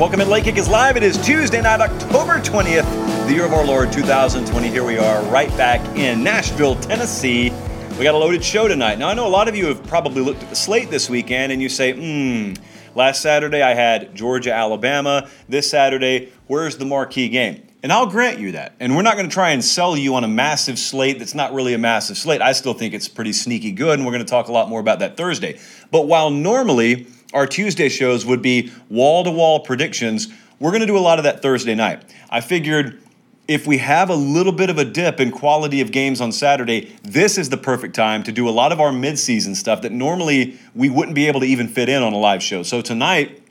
Welcome in. Late Kick is live. It is Tuesday night, October 20th, the year of our Lord 2020. Here we are, right back in Nashville, Tennessee. We got a loaded show tonight. Now, I know a lot of you have probably looked at the slate this weekend and you say, hmm, last Saturday I had Georgia, Alabama. This Saturday, where's the marquee game? And I'll grant you that. And we're not going to try and sell you on a massive slate that's not really a massive slate. I still think it's pretty sneaky good, and we're going to talk a lot more about that Thursday. But while normally our Tuesday shows would be wall to wall predictions, we're going to do a lot of that Thursday night. I figured if we have a little bit of a dip in quality of games on Saturday, this is the perfect time to do a lot of our midseason stuff that normally we wouldn't be able to even fit in on a live show. So tonight,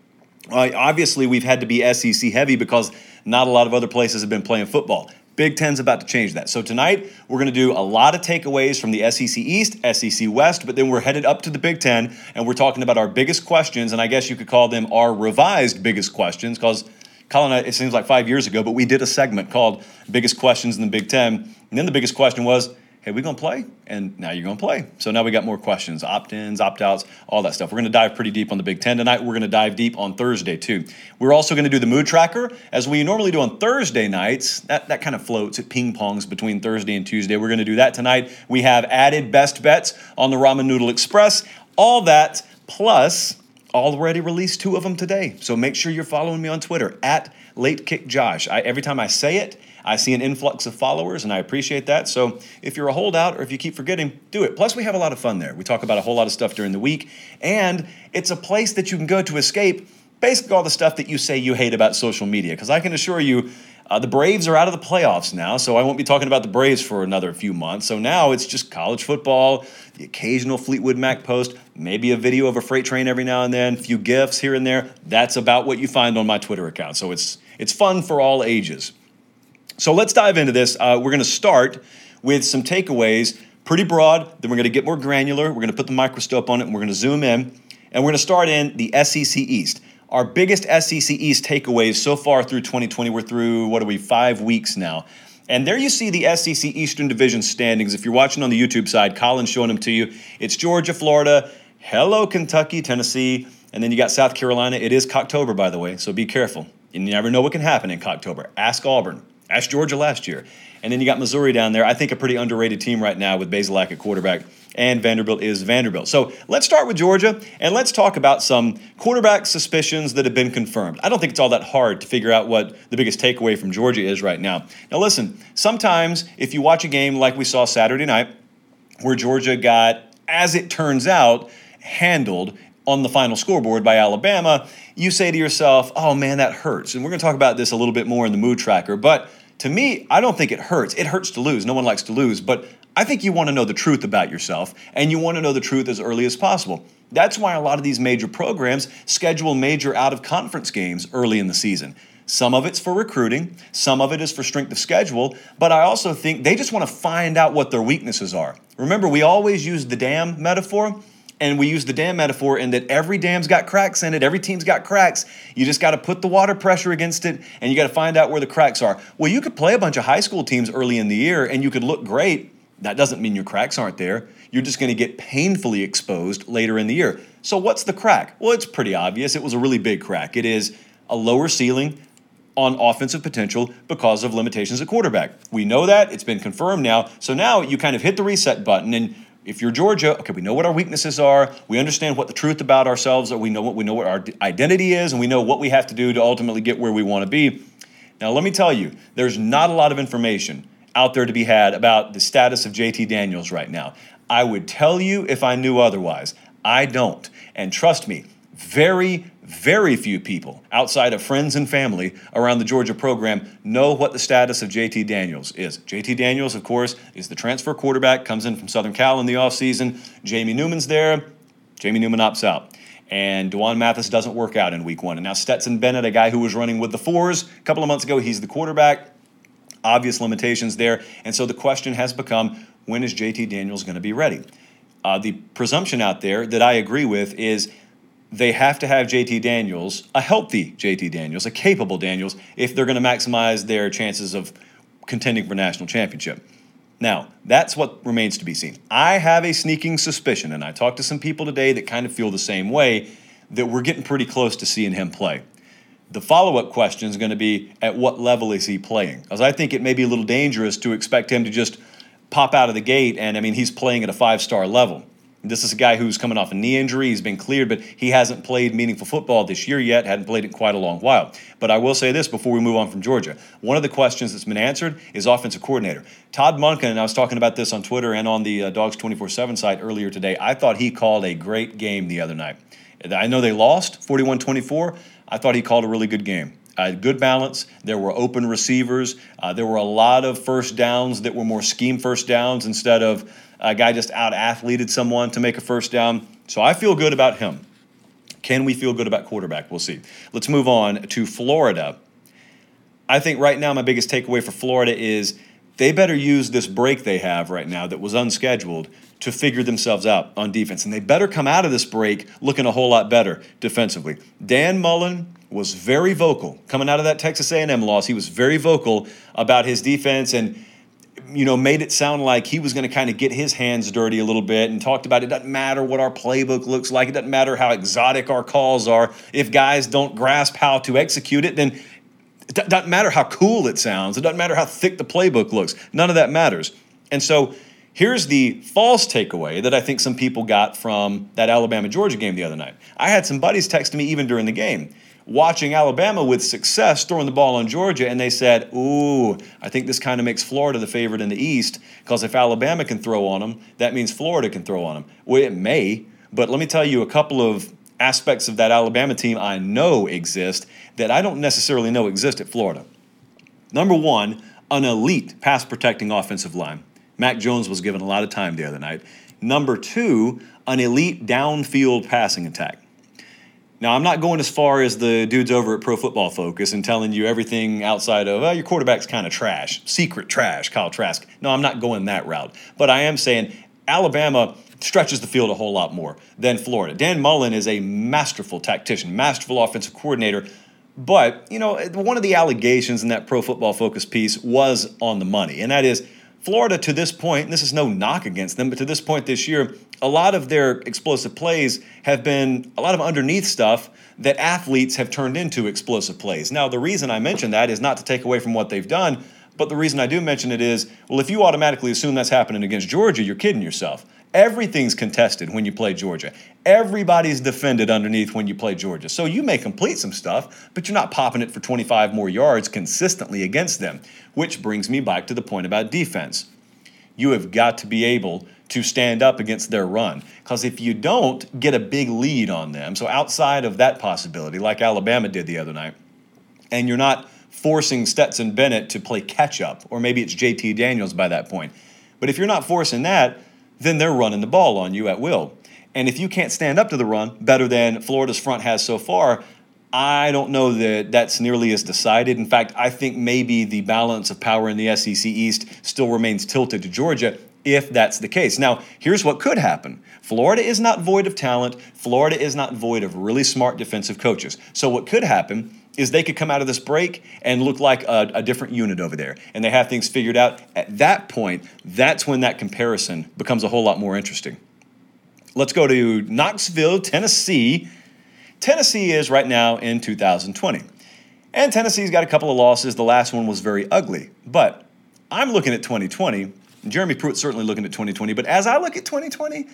uh, obviously, we've had to be SEC heavy because not a lot of other places have been playing football. Big Ten's about to change that. So tonight, we're going to do a lot of takeaways from the SEC East, SEC West, but then we're headed up to the Big Ten and we're talking about our biggest questions. And I guess you could call them our revised biggest questions because Colin, it seems like five years ago, but we did a segment called Biggest Questions in the Big Ten. And then the biggest question was, hey, we gonna play? And now you're gonna play. So now we got more questions, opt-ins, opt-outs, all that stuff. We're gonna dive pretty deep on the Big Ten tonight. We're gonna dive deep on Thursday too. We're also gonna do the mood tracker as we normally do on Thursday nights. That that kind of floats, it ping pongs between Thursday and Tuesday. We're gonna do that tonight. We have added best bets on the Ramen Noodle Express. All that plus already released two of them today. So make sure you're following me on Twitter at Late Kick Josh. I, every time I say it, I see an influx of followers, and I appreciate that. So if you're a holdout or if you keep forgetting, do it. Plus, we have a lot of fun there. We talk about a whole lot of stuff during the week, and it's a place that you can go to escape basically all the stuff that you say you hate about social media. Because I can assure you, uh, the Braves are out of the playoffs now, so I won't be talking about the Braves for another few months. So now it's just college football, the occasional Fleetwood Mac post, maybe a video of a freight train every now and then, a few gifs here and there. That's about what you find on my Twitter account. So it's it's fun for all ages. So let's dive into this. Uh, we're going to start with some takeaways, pretty broad. Then we're going to get more granular. We're going to put the microscope on it and we're going to zoom in. And we're going to start in the SEC East. Our biggest SEC East takeaways so far through 2020, we're through, what are we, five weeks now. And there you see the SEC Eastern Division standings. If you're watching on the YouTube side, Colin's showing them to you. It's Georgia, Florida, hello, Kentucky, Tennessee, and then you got South Carolina. It is October, by the way, so be careful. You never know what can happen in October. Ask Auburn. Ask Georgia last year. And then you got Missouri down there. I think a pretty underrated team right now with Bazelak at quarterback. And Vanderbilt is Vanderbilt. So let's start with Georgia and let's talk about some quarterback suspicions that have been confirmed. I don't think it's all that hard to figure out what the biggest takeaway from Georgia is right now. Now, listen, sometimes if you watch a game like we saw Saturday night, where Georgia got, as it turns out, handled on the final scoreboard by Alabama, you say to yourself, oh man, that hurts. And we're going to talk about this a little bit more in the mood tracker. But to me, I don't think it hurts. It hurts to lose. No one likes to lose. But I think you want to know the truth about yourself, and you want to know the truth as early as possible. That's why a lot of these major programs schedule major out of conference games early in the season. Some of it's for recruiting, some of it is for strength of schedule, but I also think they just want to find out what their weaknesses are. Remember, we always use the dam metaphor and we use the dam metaphor in that every dam's got cracks in it, every team's got cracks. You just got to put the water pressure against it and you got to find out where the cracks are. Well, you could play a bunch of high school teams early in the year and you could look great. That doesn't mean your cracks aren't there. You're just going to get painfully exposed later in the year. So, what's the crack? Well, it's pretty obvious. It was a really big crack. It is a lower ceiling on offensive potential because of limitations at quarterback. We know that. It's been confirmed now. So now you kind of hit the reset button and if you're Georgia, okay, we know what our weaknesses are. We understand what the truth about ourselves are. We know what we know what our identity is, and we know what we have to do to ultimately get where we want to be. Now, let me tell you, there's not a lot of information out there to be had about the status of JT Daniels right now. I would tell you if I knew otherwise. I don't. And trust me, very, very few people outside of friends and family around the Georgia program know what the status of JT Daniels is. JT Daniels, of course, is the transfer quarterback, comes in from Southern Cal in the offseason. Jamie Newman's there. Jamie Newman opts out. And D'Wan Mathis doesn't work out in week one. And now Stetson Bennett, a guy who was running with the fours a couple of months ago, he's the quarterback. Obvious limitations there. And so the question has become when is JT Daniels going to be ready? Uh, the presumption out there that I agree with is they have to have JT Daniels, a healthy JT Daniels, a capable Daniels, if they're going to maximize their chances of contending for national championship. Now, that's what remains to be seen. I have a sneaking suspicion, and I talked to some people today that kind of feel the same way, that we're getting pretty close to seeing him play. The follow up question is going to be at what level is he playing? Because I think it may be a little dangerous to expect him to just pop out of the gate. And I mean, he's playing at a five star level. This is a guy who's coming off a knee injury. He's been cleared, but he hasn't played meaningful football this year yet, hadn't played it quite a long while. But I will say this before we move on from Georgia. One of the questions that's been answered is offensive coordinator. Todd Monken, and I was talking about this on Twitter and on the uh, Dogs 24 7 site earlier today. I thought he called a great game the other night. I know they lost 41 24. I thought he called a really good game. Uh, good balance. There were open receivers. Uh, there were a lot of first downs that were more scheme first downs instead of a guy just out athleted someone to make a first down. So I feel good about him. Can we feel good about quarterback? We'll see. Let's move on to Florida. I think right now my biggest takeaway for Florida is they better use this break they have right now that was unscheduled to figure themselves out on defense. And they better come out of this break looking a whole lot better defensively. Dan Mullen was very vocal coming out of that Texas A&M loss. He was very vocal about his defense and you know, made it sound like he was going to kind of get his hands dirty a little bit and talked about it doesn't matter what our playbook looks like. It doesn't matter how exotic our calls are. If guys don't grasp how to execute it, then it doesn't matter how cool it sounds. It doesn't matter how thick the playbook looks. None of that matters. And so here's the false takeaway that I think some people got from that Alabama Georgia game the other night. I had some buddies texting me even during the game watching Alabama with success throwing the ball on Georgia, and they said, Ooh, I think this kind of makes Florida the favorite in the East because if Alabama can throw on them, that means Florida can throw on them. Well, it may, but let me tell you a couple of aspects of that Alabama team I know exist that I don't necessarily know exist at Florida. Number one, an elite pass protecting offensive line. Mac Jones was given a lot of time the other night. Number two, an elite downfield passing attack. Now, I'm not going as far as the dudes over at Pro Football Focus and telling you everything outside of, oh, your quarterback's kind of trash, secret trash, Kyle Trask. No, I'm not going that route. But I am saying Alabama stretches the field a whole lot more than Florida. Dan Mullen is a masterful tactician, masterful offensive coordinator. But, you know, one of the allegations in that Pro Football Focus piece was on the money, and that is Florida to this point, and this is no knock against them, but to this point this year, a lot of their explosive plays have been a lot of underneath stuff that athletes have turned into explosive plays. Now, the reason I mention that is not to take away from what they've done, but the reason I do mention it is well, if you automatically assume that's happening against Georgia, you're kidding yourself. Everything's contested when you play Georgia. Everybody's defended underneath when you play Georgia. So you may complete some stuff, but you're not popping it for 25 more yards consistently against them. Which brings me back to the point about defense. You have got to be able to stand up against their run. Because if you don't get a big lead on them, so outside of that possibility, like Alabama did the other night, and you're not forcing Stetson Bennett to play catch up, or maybe it's JT Daniels by that point. But if you're not forcing that, then they're running the ball on you at will. And if you can't stand up to the run better than Florida's front has so far, I don't know that that's nearly as decided. In fact, I think maybe the balance of power in the SEC East still remains tilted to Georgia if that's the case. Now, here's what could happen Florida is not void of talent, Florida is not void of really smart defensive coaches. So, what could happen is they could come out of this break and look like a, a, different unit over there and they have things figured out. At that point, that's when that comparison becomes a whole lot more interesting. Let's go to Knoxville, Tennessee. Tennessee is right now in 2020. And Tennessee's got a couple of losses. The last one was very ugly. But I'm looking at 2020. Jeremy Pruitt's certainly looking at 2020. But as I look at 2020,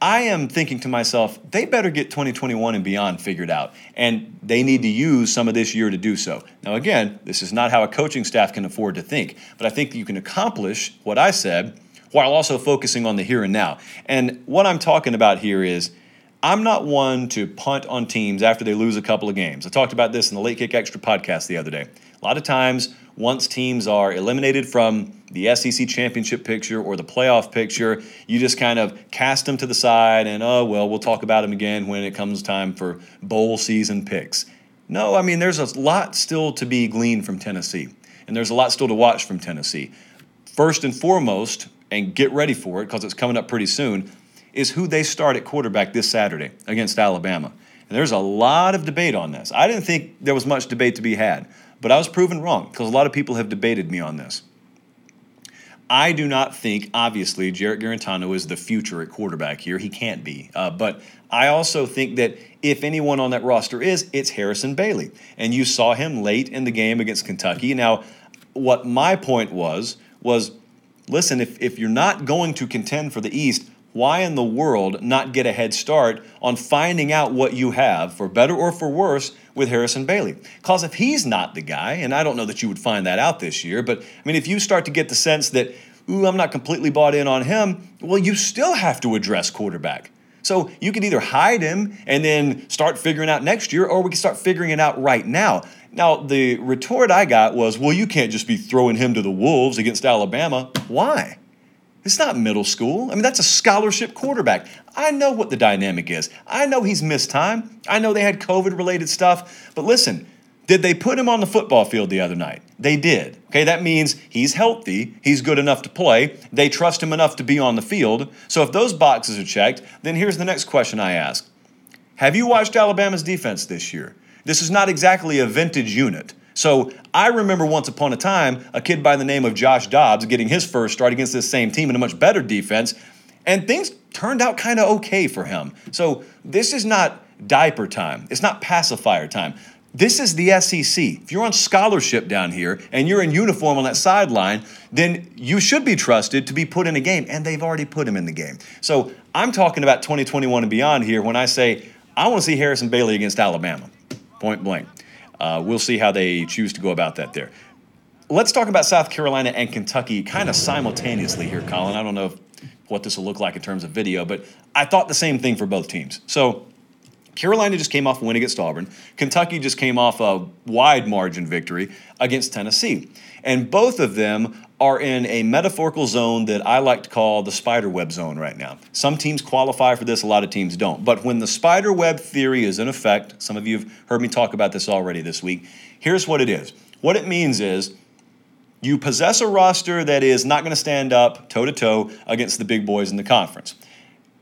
I am thinking to myself, they better get 2021 and beyond figured out. And they need to use some of this year to do so. Now, again, this is not how a coaching staff can afford to think, but I think you can accomplish what I said while also focusing on the here and now. And what I'm talking about here is I'm not one to punt on teams after they lose a couple of games. I talked about this in the Late Kick Extra podcast the other day. A lot of times, once teams are eliminated from the SEC championship picture or the playoff picture, you just kind of cast them to the side and, oh, well, we'll talk about them again when it comes time for bowl season picks. No, I mean, there's a lot still to be gleaned from Tennessee, and there's a lot still to watch from Tennessee. First and foremost, and get ready for it because it's coming up pretty soon, is who they start at quarterback this Saturday against Alabama. And there's a lot of debate on this. I didn't think there was much debate to be had. But I was proven wrong because a lot of people have debated me on this. I do not think, obviously, Jarrett Guarantano is the future at quarterback here. He can't be. Uh, but I also think that if anyone on that roster is, it's Harrison Bailey. And you saw him late in the game against Kentucky. Now, what my point was, was listen, if, if you're not going to contend for the East, why in the world not get a head start on finding out what you have, for better or for worse, with Harrison Bailey? Because if he's not the guy, and I don't know that you would find that out this year, but I mean, if you start to get the sense that, ooh, I'm not completely bought in on him, well, you still have to address quarterback. So you can either hide him and then start figuring out next year, or we can start figuring it out right now. Now, the retort I got was, well, you can't just be throwing him to the Wolves against Alabama. Why? It's not middle school. I mean, that's a scholarship quarterback. I know what the dynamic is. I know he's missed time. I know they had COVID related stuff. But listen, did they put him on the football field the other night? They did. Okay, that means he's healthy, he's good enough to play, they trust him enough to be on the field. So if those boxes are checked, then here's the next question I ask Have you watched Alabama's defense this year? This is not exactly a vintage unit. So I remember once upon a time a kid by the name of Josh Dobbs getting his first start against this same team in a much better defense, and things turned out kind of okay for him. So this is not diaper time, it's not pacifier time. This is the SEC. If you're on scholarship down here and you're in uniform on that sideline, then you should be trusted to be put in a game, and they've already put him in the game. So I'm talking about 2021 and beyond here when I say I want to see Harrison Bailey against Alabama, point blank. Uh, we'll see how they choose to go about that there. Let's talk about South Carolina and Kentucky kind of simultaneously here, Colin. I don't know if, what this will look like in terms of video, but I thought the same thing for both teams. So Carolina just came off a win against Auburn. Kentucky just came off a wide margin victory against Tennessee. And both of them are in a metaphorical zone that I like to call the spider web zone right now. Some teams qualify for this, a lot of teams don't. But when the spider web theory is in effect, some of you have heard me talk about this already this week. Here's what it is what it means is you possess a roster that is not going to stand up toe to toe against the big boys in the conference.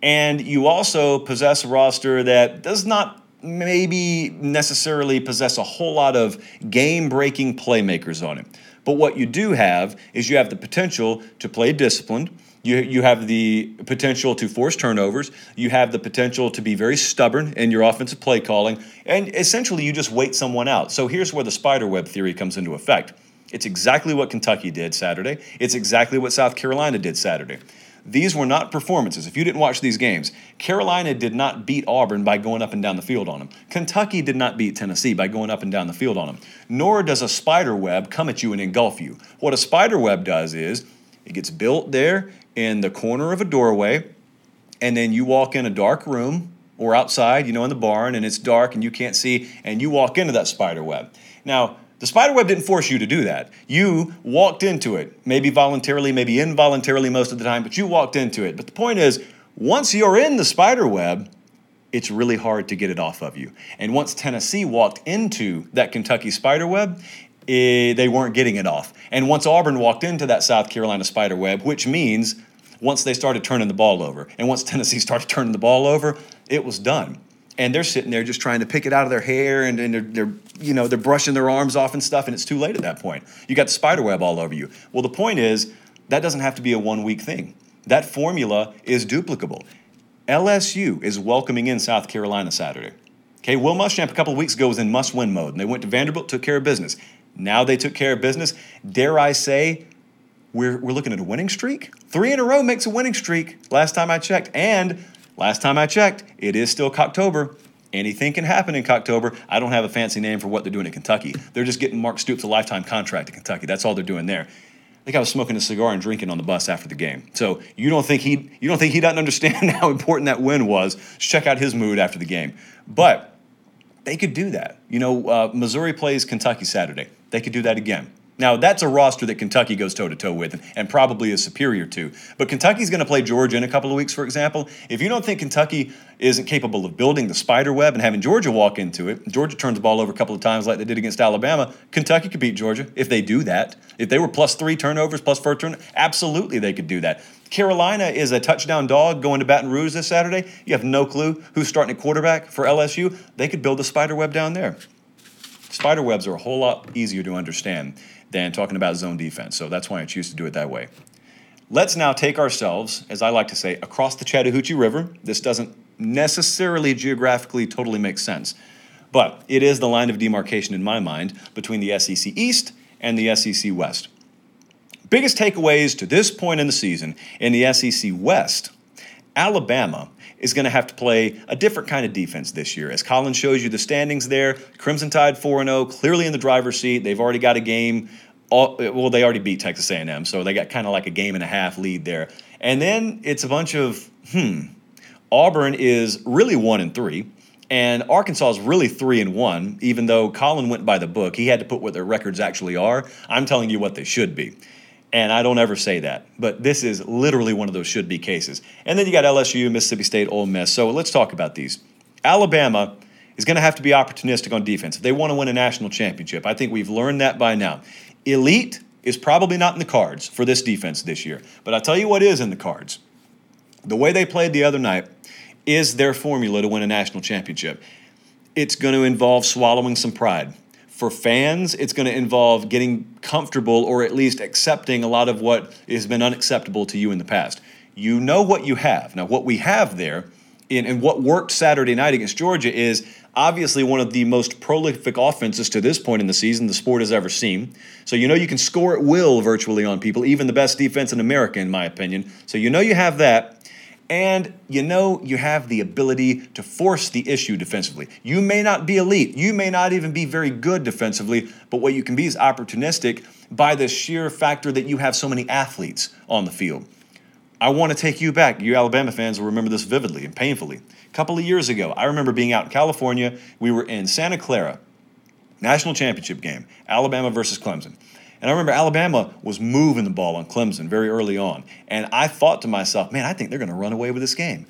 And you also possess a roster that does not maybe necessarily possess a whole lot of game breaking playmakers on it. But what you do have is you have the potential to play disciplined. You, you have the potential to force turnovers. You have the potential to be very stubborn in your offensive play calling. And essentially, you just wait someone out. So here's where the spider web theory comes into effect. It's exactly what Kentucky did Saturday. It's exactly what South Carolina did Saturday. These were not performances. If you didn't watch these games, Carolina did not beat Auburn by going up and down the field on them. Kentucky did not beat Tennessee by going up and down the field on them. Nor does a spider web come at you and engulf you. What a spider web does is it gets built there in the corner of a doorway, and then you walk in a dark room or outside, you know, in the barn, and it's dark and you can't see, and you walk into that spider web. Now, the spider web didn't force you to do that. You walked into it, maybe voluntarily, maybe involuntarily most of the time, but you walked into it. But the point is, once you're in the spider web, it's really hard to get it off of you. And once Tennessee walked into that Kentucky spider web, eh, they weren't getting it off. And once Auburn walked into that South Carolina spider web, which means once they started turning the ball over, and once Tennessee started turning the ball over, it was done and they're sitting there just trying to pick it out of their hair and, and they're, they're, you know they're brushing their arms off and stuff and it's too late at that point. You got spider web all over you. Well the point is that doesn't have to be a one week thing. That formula is duplicable. Lsu is welcoming in south carolina saturday. Okay will muschamp a couple of weeks ago was in must win mode and they went to vanderbilt took care of business. Now they took care of business. Dare i say we're, we're looking at a winning streak? Three in a row makes a winning streak last time i checked. And Last time I checked, it is still Cocktober. Anything can happen in Cocktober. I don't have a fancy name for what they're doing in Kentucky. They're just getting Mark Stoops a lifetime contract in Kentucky. That's all they're doing there. I think I was smoking a cigar and drinking on the bus after the game. So you don't think he you don't think he doesn't understand how important that win was? check out his mood after the game. But they could do that. You know, uh, Missouri plays Kentucky Saturday. They could do that again. Now, that's a roster that Kentucky goes toe to toe with and, and, probably is superior to. But Kentucky's going to play Georgia in a couple of weeks, for example. If you don't think Kentucky isn't capable of building the spider web and having Georgia walk into it, Georgia turns the ball over a couple of times like they did against Alabama, Kentucky could beat Georgia if they do that. If they were plus three turnovers, plus four turnovers, absolutely they could do that. Carolina is a touchdown dog going to Baton Rouge this Saturday. You have no clue who's starting at quarterback for LSU. They could build a spider web down there. Spider webs are a whole lot easier to understand than talking about zone defense. So that's why I choose to do it that way. let's now take ourselves, as I like to say, across the Chattahoochee River. This doesn't necessarily geographically totally make sense, but it is the line of demarcation in my mind between the SEC East and the SEC West. Biggest takeaways to this point in the season in the SEC West Alabama is going to have to play a different kind of defense this year. As Colin shows you the standings there, Crimson Tide 4 0, clearly in the driver's seat. They've already got a game. Well, they already beat Texas A&M, so they got kind of like a game and a half lead there. And then it's a bunch of hmm. Auburn is really one and three, and Arkansas is really three and one. Even though Colin went by the book, he had to put what their records actually are. I'm telling you what they should be. And I don't ever say that, but this is literally one of those should be cases. And then you got LSU, Mississippi State, Ole Miss. So let's talk about these. Alabama is going to have to be opportunistic on defense. If they want to win a national championship, I think we've learned that by now. Elite is probably not in the cards for this defense this year. But I'll tell you what is in the cards. The way they played the other night is their formula to win a national championship. It's going to involve swallowing some pride for fans, it's going to involve getting comfortable or at least accepting a lot of what has been unacceptable to you in the past. You know what you have. Now, what we have there in, and what worked Saturday night against Georgia is obviously one of the most prolific offenses to this point in the season the sport has ever seen. So you know you can score at will virtually on people, even the best defense in America, in my opinion. So you know you have that and you know you have the ability to force the issue defensively. You may not be elite, you may not even be very good defensively, but what you can be is opportunistic by the sheer factor that you have so many athletes on the field. I want to take you back. You Alabama fans will remember this vividly and painfully. A couple of years ago, I remember being out in California. We were in Santa Clara, national championship game, Alabama versus Clemson. And I remember Alabama was moving the ball on Clemson very early on. And I thought to myself, man, I think they're going to run away with this game.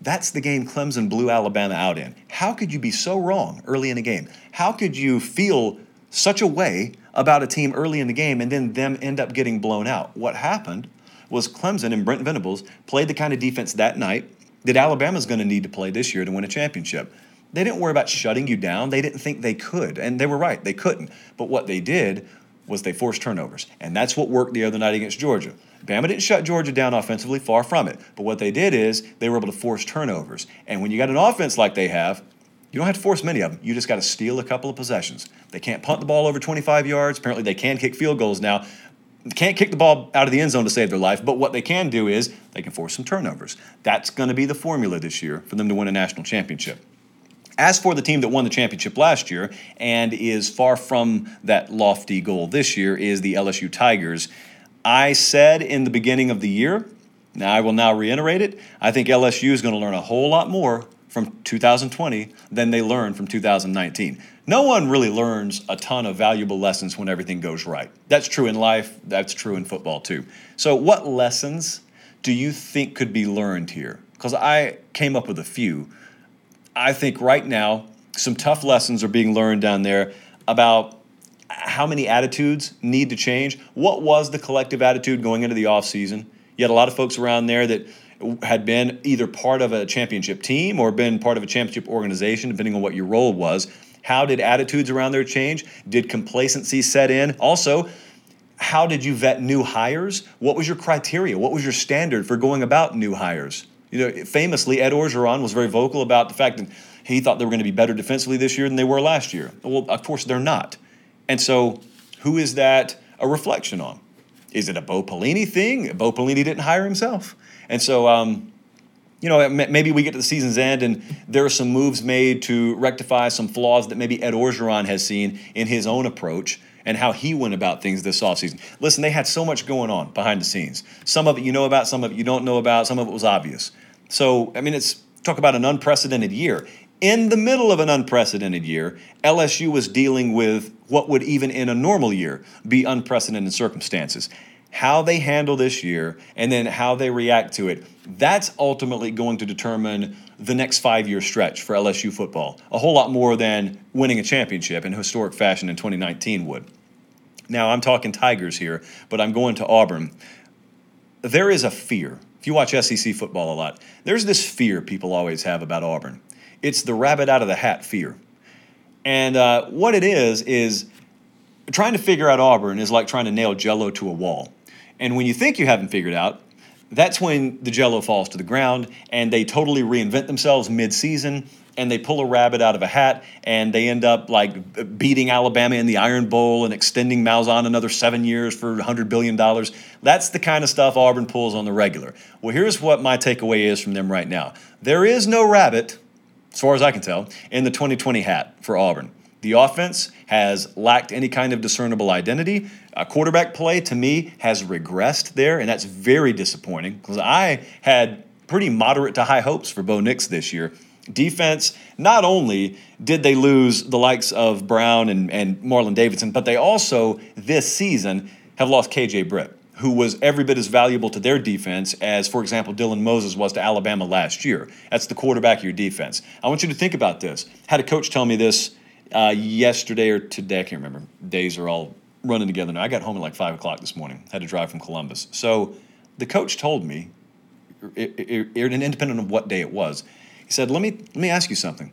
That's the game Clemson blew Alabama out in. How could you be so wrong early in the game? How could you feel such a way about a team early in the game and then them end up getting blown out? What happened was Clemson and Brent Venables played the kind of defense that night that Alabama's going to need to play this year to win a championship. They didn't worry about shutting you down. They didn't think they could. And they were right, they couldn't. But what they did was they forced turnovers. And that's what worked the other night against Georgia. Bama didn't shut Georgia down offensively, far from it. But what they did is they were able to force turnovers. And when you got an offense like they have, you don't have to force many of them. You just got to steal a couple of possessions. They can't punt the ball over 25 yards. Apparently, they can kick field goals now. Can't kick the ball out of the end zone to save their life, but what they can do is they can force some turnovers. That's going to be the formula this year for them to win a national championship. As for the team that won the championship last year and is far from that lofty goal this year is the LSU Tigers. I said in the beginning of the year, now I will now reiterate it, I think LSU is going to learn a whole lot more from 2020 than they learned from 2019. No one really learns a ton of valuable lessons when everything goes right. That's true in life, that's true in football too. So, what lessons do you think could be learned here? Because I came up with a few. I think right now, some tough lessons are being learned down there about how many attitudes need to change. What was the collective attitude going into the offseason? You had a lot of folks around there that had been either part of a championship team or been part of a championship organization, depending on what your role was. How did attitudes around there change? Did complacency set in? Also, how did you vet new hires? What was your criteria? What was your standard for going about new hires? You know, famously, Ed Orgeron was very vocal about the fact that he thought they were going to be better defensively this year than they were last year. Well, of course, they're not. And so, who is that a reflection on? Is it a Bo Pelini thing? Bo Pelini didn't hire himself. And so, um, you know, maybe we get to the season's end and there are some moves made to rectify some flaws that maybe Ed Orgeron has seen in his own approach and how he went about things this offseason. Listen, they had so much going on behind the scenes. Some of it you know about, some of it you don't know about, some of it was obvious. So, I mean, it's talk about an unprecedented year. In the middle of an unprecedented year, LSU was dealing with what would even in a normal year be unprecedented circumstances. How they handle this year and then how they react to it, that's ultimately going to determine the next five year stretch for LSU football. A whole lot more than winning a championship in historic fashion in 2019 would. Now, I'm talking Tigers here, but I'm going to Auburn. There is a fear. If you watch SEC football a lot, there's this fear people always have about Auburn. It's the rabbit out of the hat fear. And uh, what it is, is trying to figure out Auburn is like trying to nail jello to a wall. And when you think you haven't figured out, that's when the jello falls to the ground and they totally reinvent themselves mid-season and they pull a rabbit out of a hat and they end up like beating Alabama in the Iron Bowl and extending Malzahn another seven years for $100 billion. That's the kind of stuff Auburn pulls on the regular. Well, here's what my takeaway is from them right now there is no rabbit, as far as I can tell, in the 2020 hat for Auburn. The offense has lacked any kind of discernible identity. Uh, quarterback play, to me, has regressed there, and that's very disappointing because I had pretty moderate to high hopes for Bo Nix this year. Defense, not only did they lose the likes of Brown and, and Marlon Davidson, but they also, this season, have lost KJ Britt, who was every bit as valuable to their defense as, for example, Dylan Moses was to Alabama last year. That's the quarterback of your defense. I want you to think about this. Had a coach tell me this uh, yesterday or today, I can't remember. Days are all running together now. I got home at like 5 o'clock this morning, had to drive from Columbus. So the coach told me, er, er, er, independent of what day it was, he said, let me, let me ask you something.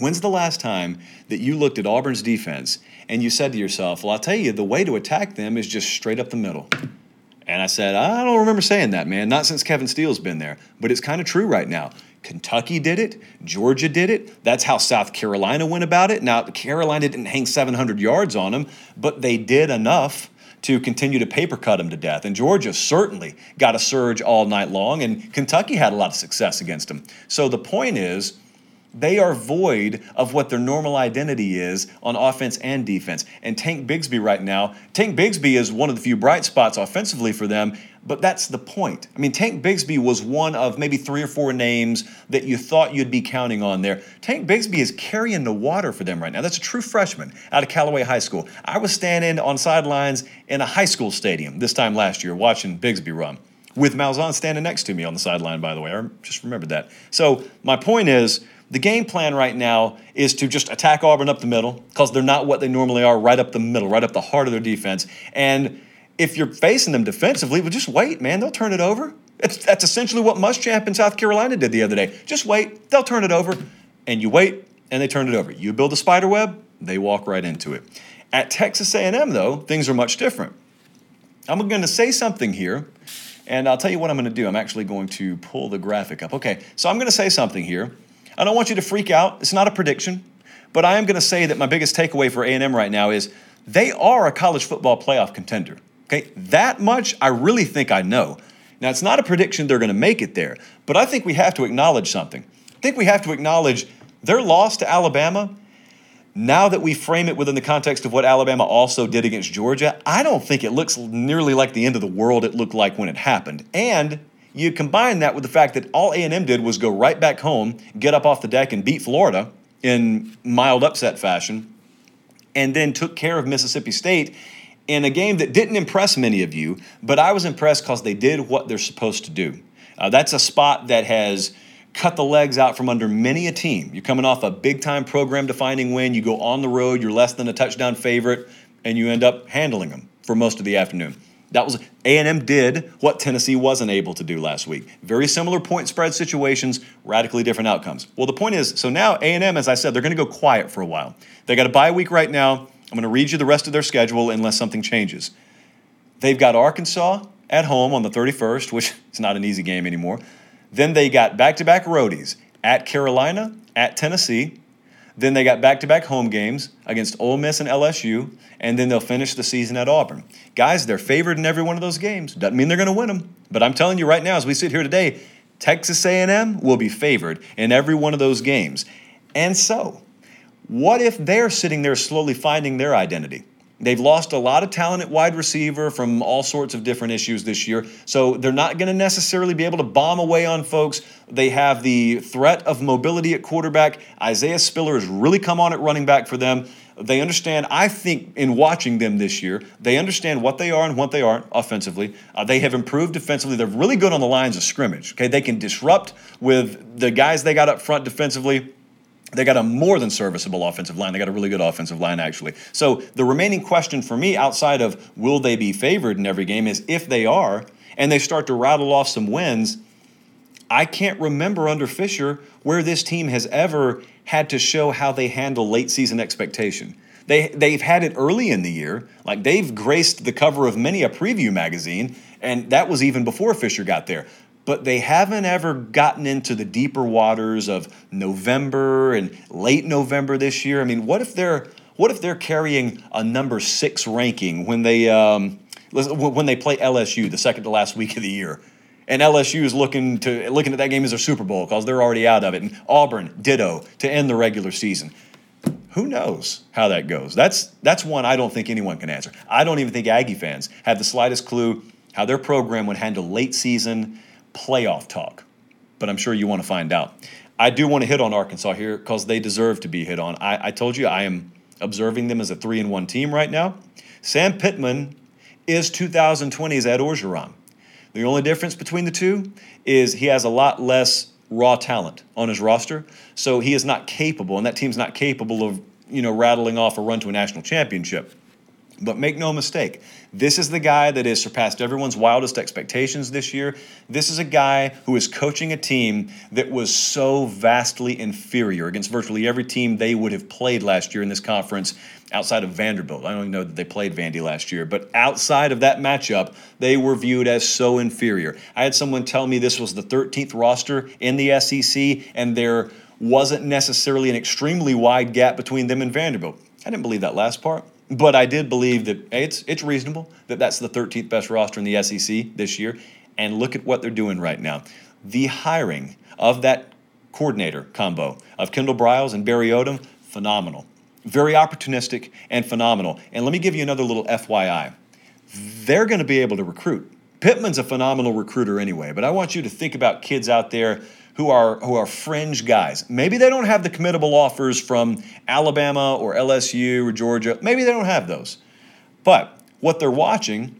When's the last time that you looked at Auburn's defense and you said to yourself, Well, I'll tell you, the way to attack them is just straight up the middle? And I said, I don't remember saying that, man. Not since Kevin Steele's been there. But it's kind of true right now. Kentucky did it. Georgia did it. That's how South Carolina went about it. Now, Carolina didn't hang 700 yards on them, but they did enough to continue to paper cut them to death. And Georgia certainly got a surge all night long, and Kentucky had a lot of success against them. So the point is, they are void of what their normal identity is on offense and defense. And Tank Bigsby right now, Tank Bigsby is one of the few bright spots offensively for them, but that's the point. I mean, Tank Bigsby was one of maybe three or four names that you thought you'd be counting on there. Tank Bigsby is carrying the water for them right now. That's a true freshman out of Callaway High School. I was standing on sidelines in a high school stadium this time last year watching Bigsby run with Malzahn standing next to me on the sideline, by the way. I just remembered that. So, my point is, the game plan right now is to just attack Auburn up the middle because they're not what they normally are, right up the middle, right up the heart of their defense. And if you're facing them defensively, well, just wait, man. They'll turn it over. It's, that's essentially what Muschamp in South Carolina did the other day. Just wait. They'll turn it over. And you wait, and they turn it over. You build a spider web, they walk right into it. At Texas A&M, though, things are much different. I'm going to say something here, and I'll tell you what I'm going to do. I'm actually going to pull the graphic up. Okay, so I'm going to say something here I don't want you to freak out. It's not a prediction, but I am going to say that my biggest takeaway for A&M right now is they are a college football playoff contender. Okay, that much I really think I know. Now, it's not a prediction they're going to make it there, but I think we have to acknowledge something. I think we have to acknowledge their loss to Alabama. Now that we frame it within the context of what Alabama also did against Georgia, I don't think it looks nearly like the end of the world it looked like when it happened. And you combine that with the fact that all A&M did was go right back home, get up off the deck and beat Florida in mild upset fashion, and then took care of Mississippi State in a game that didn't impress many of you, but I was impressed because they did what they're supposed to do. Uh, that's a spot that has cut the legs out from under many a team. You're coming off a big time program defining win, you go on the road, you're less than a touchdown favorite, and you end up handling them for most of the afternoon. That was A&M did what Tennessee wasn't able to do last week. Very similar point spread situations, radically different outcomes. Well, the point is, so now A&M, as I said, they're going to go quiet for a while. They got a bye week right now. I'm going to read you the rest of their schedule unless something changes. They've got Arkansas at home on the 31st, which is not an easy game anymore. Then they got back-to-back roadies at Carolina, at Tennessee, then they got back to back home games against Ole Miss and LSU, and then they'll finish the season at Auburn. Guys, they're favored in every one of those games. Doesn't mean they're going to win them, but I'm telling you right now, as we sit here today, Texas A&M will be favored in every one of those games. And so, what if they're sitting there slowly finding their identity? They've lost a lot of talent at wide receiver from all sorts of different issues this year. So they're not going to necessarily be able to bomb away on folks. They have the threat of mobility at quarterback. Isaiah Spiller has really come on at running back for them. They understand, I think, in watching them this year, they understand what they are and what they aren't offensively. Uh, they have improved defensively. They're really good on the lines of scrimmage. Okay, they can disrupt with the guys they got up front defensively they got a more than serviceable offensive line. They got a really good offensive line, actually. So the remaining question for me, outside of will they be favored in every game, is if they are and they start to rattle off some wins. I can't remember under Fisher where this team has ever had to show how they handle late season expectation. They, they've had it early in the year. Like they've graced the cover of many a preview magazine, and that was even before Fisher got there. But they haven't ever gotten into the deeper waters of November and late November this year. I mean, what if they're what if they're carrying a number six ranking when they um, when they play LSU the second to last week of the year? and LSU is looking to looking at that game as a Super Bowl because they're already out of it. And Auburn, ditto, to end the regular season. Who knows how that goes? That's that's one I don't think anyone can answer. I don't even think Aggie fans have the slightest clue how their program would handle late season playoff talk. But I'm sure you want to find out. I do want to hit on Arkansas here because they deserve to be hit on. I, I told you I am observing them as a three and one team right now. Sam Pittman is 2020's Ed Orgeron. The only difference between the two is he has a lot less raw talent on his roster, so he is not capable, and that team's not capable of you know rattling off a run to a national championship. But make no mistake, this is the guy that has surpassed everyone's wildest expectations this year. This is a guy who is coaching a team that was so vastly inferior against virtually every team they would have played last year in this conference outside of Vanderbilt. I don't even know that they played Vandy last year, but outside of that matchup, they were viewed as so inferior. I had someone tell me this was the 13th roster in the SEC, and there wasn't necessarily an extremely wide gap between them and Vanderbilt. I didn't believe that last part. But I did believe that it's it's reasonable that that's the 13th best roster in the SEC this year. And look at what they're doing right now. The hiring of that coordinator combo of Kendall Briles and Barry Odom, phenomenal. Very opportunistic and phenomenal. And let me give you another little FYI. They're going to be able to recruit. Pittman's a phenomenal recruiter anyway, but I want you to think about kids out there who are who are fringe guys. Maybe they don't have the committable offers from Alabama or LSU or Georgia. Maybe they don't have those. But what they're watching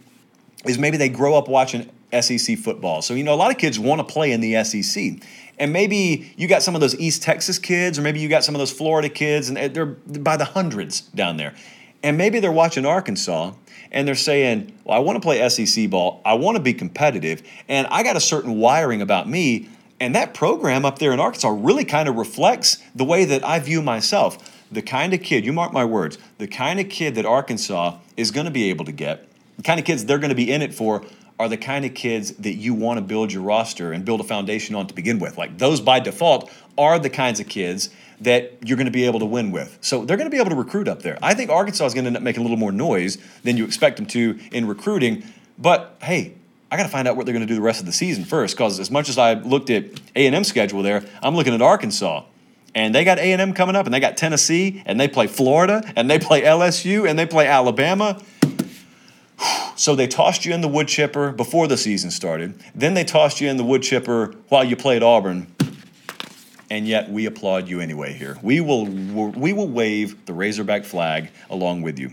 is maybe they grow up watching SEC football. So you know a lot of kids want to play in the SEC. And maybe you got some of those East Texas kids or maybe you got some of those Florida kids and they're by the hundreds down there. And maybe they're watching Arkansas and they're saying, Well, I want to play SEC ball. I want to be competitive. And I got a certain wiring about me and that program up there in Arkansas really kind of reflects the way that I view myself. The kind of kid, you mark my words, the kind of kid that Arkansas is going to be able to get, the kind of kids they're going to be in it for are the kind of kids that you want to build your roster and build a foundation on to begin with. Like those by default are the kinds of kids that you're going to be able to win with. So they're going to be able to recruit up there. I think Arkansas is going to end up making a little more noise than you expect them to in recruiting. But hey, I got to find out what they're going to do the rest of the season first. Because as much as I looked at A and M schedule there, I'm looking at Arkansas, and they got A and M coming up, and they got Tennessee, and they play Florida, and they play LSU, and they play Alabama. So they tossed you in the wood chipper before the season started. Then they tossed you in the wood chipper while you played Auburn. And yet we applaud you anyway here. We will we will wave the Razorback flag along with you.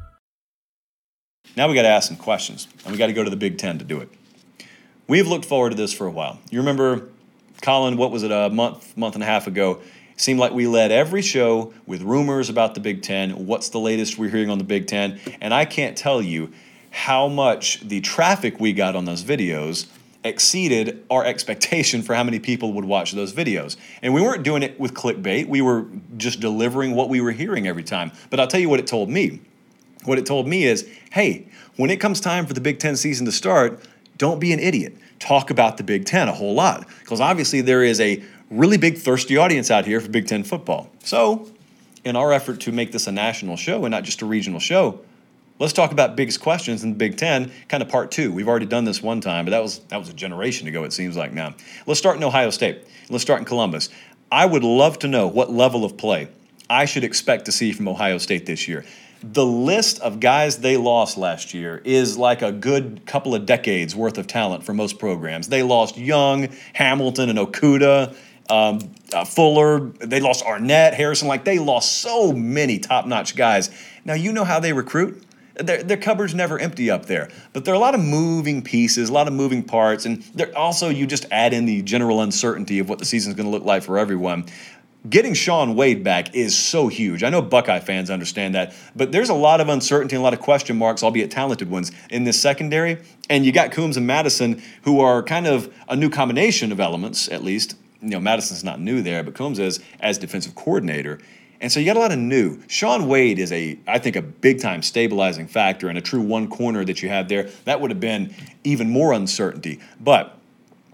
Now we got to ask some questions, and we got to go to the Big Ten to do it. We've looked forward to this for a while. You remember, Colin, what was it, a month, month and a half ago? It seemed like we led every show with rumors about the Big Ten. What's the latest we're hearing on the Big Ten? And I can't tell you how much the traffic we got on those videos exceeded our expectation for how many people would watch those videos. And we weren't doing it with clickbait, we were just delivering what we were hearing every time. But I'll tell you what it told me what it told me is hey, when it comes time for the Big Ten season to start, don't be an idiot. Talk about the Big Ten a whole lot. Because obviously, there is a really big, thirsty audience out here for Big Ten football. So, in our effort to make this a national show and not just a regional show, let's talk about biggest questions in the Big Ten, kind of part two. We've already done this one time, but that was that was a generation ago, it seems like now. Let's start in Ohio State. Let's start in Columbus. I would love to know what level of play I should expect to see from Ohio State this year the list of guys they lost last year is like a good couple of decades worth of talent for most programs. They lost Young, Hamilton, and Okudah, um, uh, Fuller, they lost Arnette, Harrison. Like they lost so many top notch guys. Now, you know how they recruit? Their, their cupboard's never empty up there, but there are a lot of moving pieces, a lot of moving parts, and also you just add in the general uncertainty of what the season's going to look like for everyone getting Shaun Wade back is so huge. I know Buckeye fans understand that, but there's a lot of uncertainty and a lot of question marks, albeit talented ones, in this secondary. And you got Coombs and Mattison, who are kind of a new combination of elements, at least. You know, Mattison's not new there, but Coombs is as defensive coordinator. And so you got a lot of new. Shaun Wade is a, I think, a big time stabilizing factor and a true one corner that you have there. That would have been even more uncertainty. But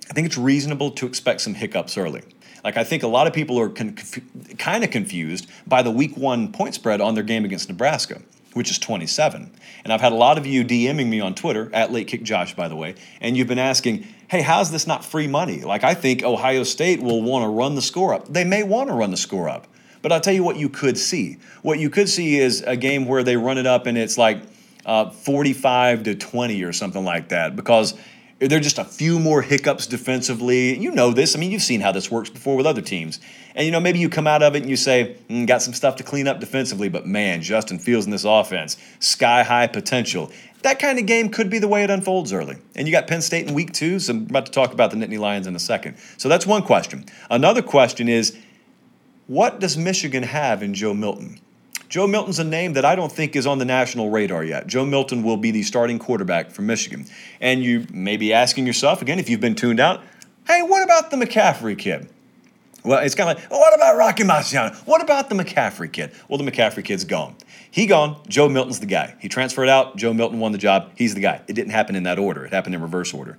I think it's reasonable to expect some hiccups early. Like I think a lot of people are conf- kind of confused by the week one point spread on their game against Nebraska, which is 27. And I've had a lot of you DMing me on Twitter at Late Kick Josh, by the way, and you've been asking, "Hey, how's this not free money?" Like I think Ohio State will want to run the score up. They may want to run the score up, but I'll tell you what you could see. What you could see is a game where they run it up and it's like uh, 45 to 20 or something like that, because are there just a few more hiccups defensively? You know this. I mean, you've seen how this works before with other teams. And, you know, maybe you come out of it and you say, mm, got some stuff to clean up defensively, but man, Justin Fields in this offense, sky high potential. That kind of game could be the way it unfolds early. And you got Penn State in week two, so I'm about to talk about the Nittany Lions in a second. So that's one question. Another question is, what does Michigan have in Joe Milton? Joe Milton's a name that I don't think is on the national radar yet. Joe Milton will be the starting quarterback for Michigan. And you may be asking yourself, again, if you've been tuned out, hey, what about the McCaffrey kid? Well, it's kind of like, what about Rocky Marciano? What about the McCaffrey kid? Well, the McCaffrey kid's gone. He gone. Joe Milton's the guy. He transferred out. Joe Milton won the job. He's the guy. It didn't happen in that order. It happened in reverse order.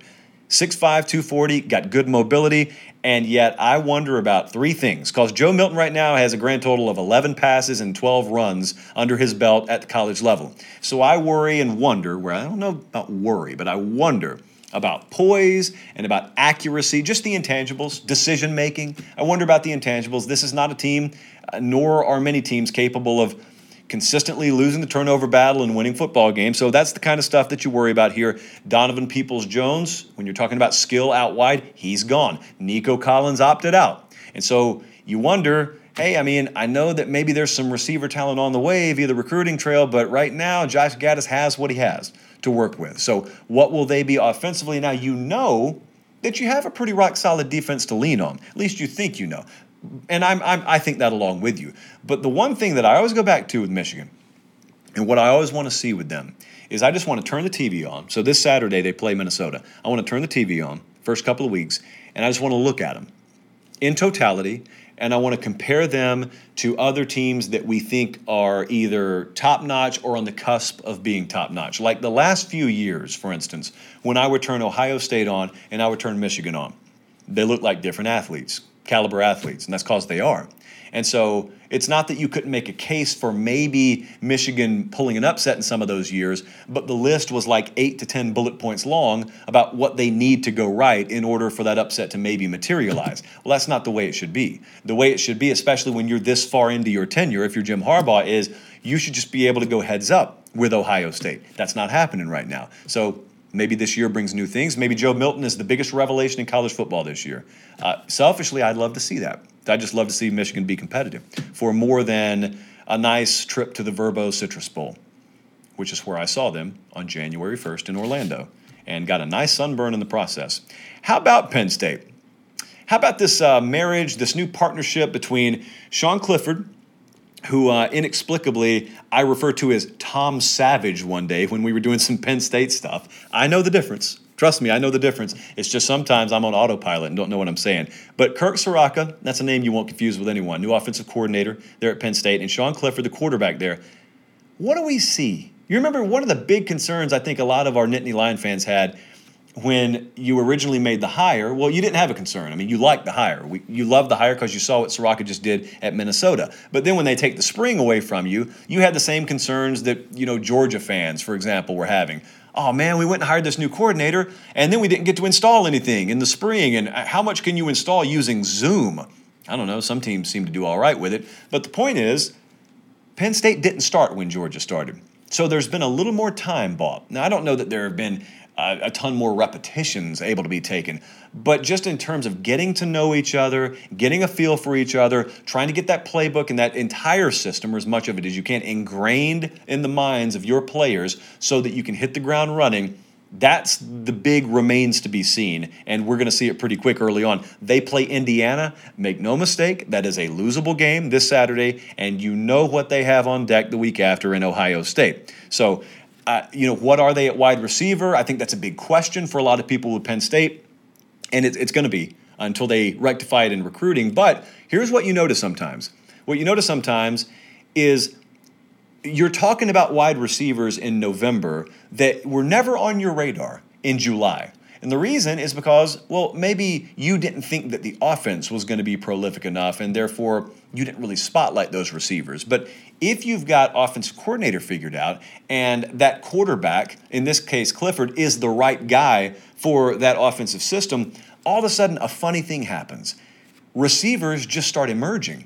6'5, 240, got good mobility, and yet I wonder about three things. Because Joe Milton right now has a grand total of 11 passes and 12 runs under his belt at the college level. So I worry and wonder, where I don't know about worry, but I wonder about poise and about accuracy, just the intangibles, decision making. I wonder about the intangibles. This is not a team, uh, nor are many teams capable of consistently losing the turnover battle and winning football games. So that's the kind of stuff that you worry about here. Donovan Peoples Jones, when you're talking about skill out wide, he's gone. Nico Collins opted out. And so you wonder. Hey, I mean, I know that maybe there's some receiver talent on the way via the recruiting trail, but right now, Josh Gattis has what he has to work with. So, what will they be offensively? Now, you know that you have a pretty rock solid defense to lean on. At least you think you know and I'm, I'm, I think that along with you. But the one thing that I always go back to with Michigan, and what I always want to see with them, is I just want to turn the TV on. So this Saturday they play Minnesota. I want to turn the TV on first couple of weeks, and I just want to look at them in totality, and I want to compare them to other teams that we think are either top notch or on the cusp of being top notch. Like the last few years, for instance, when I would turn Ohio State on and I would turn Michigan on, they look like different athletes caliber athletes, and that's because they are. And so it's not that you couldn't make a case for maybe Michigan pulling an upset in some of those years, but the list was like eight to 10 bullet points long about what they need to go right in order for that upset to maybe materialize. well, that's not the way it should be. The way it should be, especially when you're this far into your tenure, if you're Jim Harbaugh, is you should just be able to go heads up with Ohio State. That's not happening right now. So Maybe this year brings new things. Maybe Joe Milton is the biggest revelation in college football this year. Uh, selfishly, I'd love to see that. I'd just love to see Michigan be competitive for more than a nice trip to the Vrbo Citrus Bowl, which is where I saw them on January 1st in Orlando and got a nice sunburn in the process. How about Penn State? How about this uh, marriage, this new partnership between Sean Clifford, who uh, inexplicably I refer to as Tom Savage one day when we were doing some Penn State stuff. I know the difference. Trust me, I know the difference. It's just sometimes I'm on autopilot and don't know what I'm saying. But Kirk Ciarrocca, that's a name you won't confuse with anyone, new offensive coordinator there at Penn State, and Sean Clifford, the quarterback there. What do we see? You remember one of the big concerns I think a lot of our Nittany Lion fans had when you originally made the hire, well, you didn't have a concern. I mean, you liked the hire. We, you loved the hire because you saw what Ciarrocca just did at Minnesota. But then when they take the spring away from you, you had the same concerns that, you know, Georgia fans, for example, were having. Oh man, we went and hired this new coordinator, and then we didn't get to install anything in the spring. And uh, how much can you install using Zoom? I don't know. Some teams seem to do all right with it. But the point is, Penn State didn't start when Georgia started. So there's been a little more time bought. Now, I don't know that there have been a, a ton more repetitions able to be taken. But just in terms of getting to know each other, getting a feel for each other, trying to get that playbook and that entire system, or as much of it as you can, ingrained in the minds of your players so that you can hit the ground running that's the big remains to be seen, and we're going to see it pretty quick early on. They play Indiana. Make no mistake, that is a losable game this Saturday, and you know what they have on deck the week after in Ohio State. So, uh, you know, what are they at wide receiver? I think that's a big question for a lot of people with Penn State, and it, it's going to be until they rectify it in recruiting. But here's what you notice sometimes. What you notice sometimes is you're talking about wide receivers in November that were never on your radar in July. And the reason is because, well, maybe you didn't think that the offense was going to be prolific enough, and therefore you didn't really spotlight those receivers. But if you've got offensive coordinator figured out, and that quarterback, in this case Clifford, is the right guy for that offensive system, all of a sudden a funny thing happens. Receivers just start emerging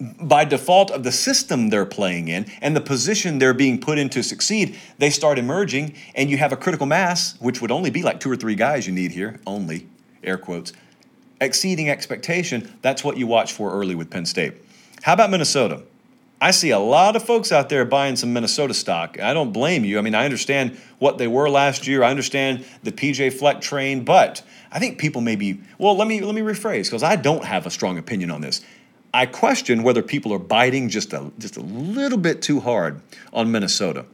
by default of the system they're playing in and the position they're being put in to succeed, they start emerging, and you have a critical mass, which would only be like two or three guys you need here, only, air quotes, exceeding expectation. That's what you watch for early with Penn State. How about Minnesota? I see a lot of folks out there buying some Minnesota stock. I don't blame you. I mean, I understand what they were last year. I understand the PJ Fleck train, but I think people may be well. Let me let me rephrase because I don't have a strong opinion on this. I question whether people are biting just a, just a little bit too hard on Minnesota.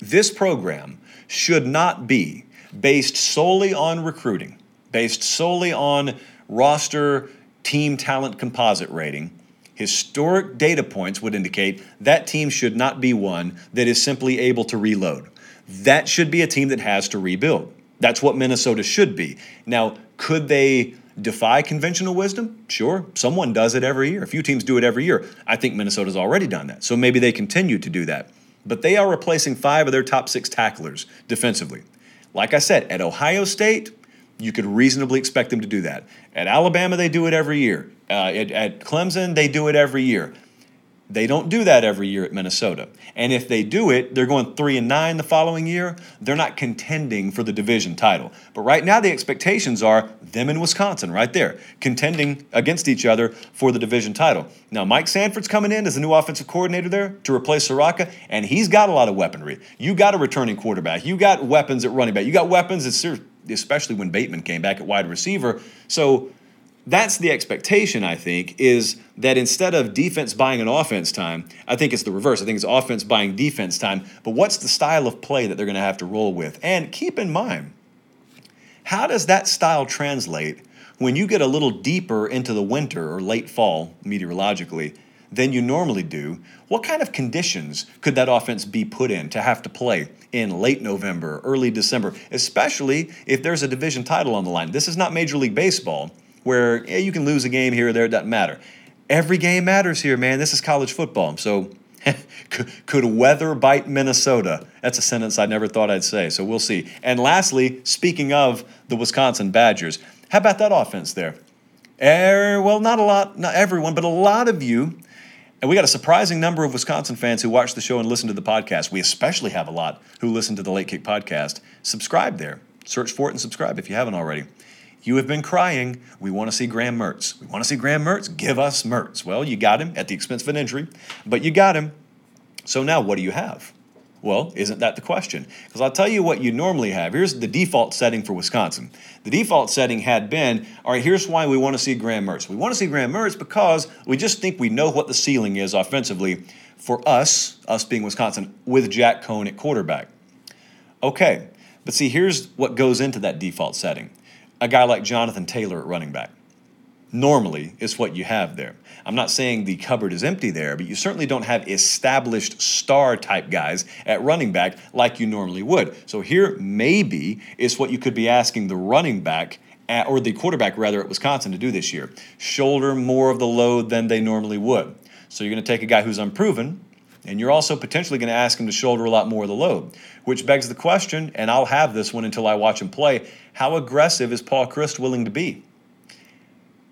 This program should not be based solely on recruiting, based solely on roster team talent composite rating. Historic data points would indicate that team should not be one that is simply able to reload. That should be a team that has to rebuild. That's what Minnesota should be. Now, could they defy conventional wisdom? Sure, someone does it every year. A few teams do it every year. I think Minnesota's already done that, so maybe they continue to do that. But they are replacing five of their top six tacklers defensively. Like I said, at Ohio State, you could reasonably expect them to do that. At Alabama, they do it every year. Uh, at, at Clemson, they do it every year. They don't do that every year at Minnesota. And if they do it, they're going 3 and 9 the following year. They're not contending for the division title. But right now the expectations are them and Wisconsin right there, contending against each other for the division title. Now Mike Sanford's coming in as the new offensive coordinator there to replace Ciarrocca, and he's got a lot of weaponry. You got a returning quarterback. You got weapons at running back. You got weapons at especially when Bateman came back at wide receiver. So that's the expectation, I think, is that instead of defense buying an offense time, I think it's the reverse. I think it's offense buying defense time. But what's the style of play that they're going to have to roll with? And keep in mind, how does that style translate when you get a little deeper into the winter or late fall, meteorologically, than you normally do? What kind of conditions could that offense be put in to have to play in late November, early December, especially if there's a division title on the line? This is not Major League Baseball where yeah, you can lose a game here or there, it doesn't matter. Every game matters here, man. This is college football. So could weather bite Minnesota? That's a sentence I never thought I'd say. So we'll see. And lastly, speaking of the Wisconsin Badgers, how about that offense there? Er, well, not a lot, not everyone, but a lot of you. And we got a surprising number of Wisconsin fans who watch the show and listen to the podcast. We especially have a lot who listen to the Late Kick podcast. Subscribe there. Search for it and subscribe if you haven't already. You have been crying. We want to see Graham Mertz. We want to see Graham Mertz. Give us Mertz. Well, you got him at the expense of an injury, but you got him. So now what do you have? Well, isn't that the question? Because I'll tell you what you normally have. Here's the default setting for Wisconsin. The default setting had been all right, here's why we want to see Graham Mertz. We want to see Graham Mertz because we just think we know what the ceiling is offensively for us, us being Wisconsin, with Jack Coan at quarterback. Okay, but see, here's what goes into that default setting a guy like Jonathan Taylor at running back. Normally, is what you have there. I'm not saying the cupboard is empty there, but you certainly don't have established star type guys at running back like you normally would. So here, maybe, is what you could be asking the running back at, or the quarterback rather at Wisconsin to do this year. Shoulder more of the load than they normally would. So you're going to take a guy who's unproven, and you're also potentially going to ask him to shoulder a lot more of the load, which begs the question, and I'll have this one until I watch him play how aggressive is Paul Chryst willing to be?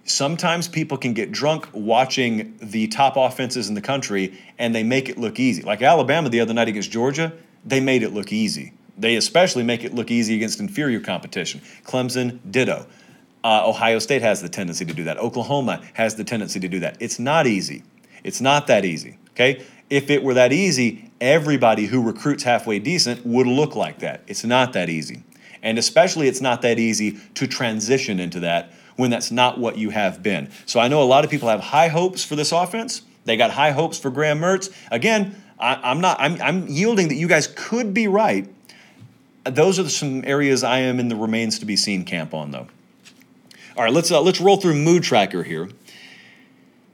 Sometimes people can get drunk watching the top offenses in the country and they make it look easy. Like Alabama the other night against Georgia, they made it look easy. They especially make it look easy against inferior competition. Clemson, ditto. Uh, Ohio State has the tendency to do that. Oklahoma has the tendency to do that. It's not easy. It's not that easy. Okay? If it were that easy, everybody who recruits halfway decent would look like that. It's not that easy. And especially, it's not that easy to transition into that when that's not what you have been. So I know a lot of people have high hopes for this offense. They got high hopes for Graham Mertz. Again, I, am not. I'm, I'm yielding that you guys could be right. Those are some areas I am in the remains to be seen camp on, though. All right, let's uh, let's roll through Mood Tracker here.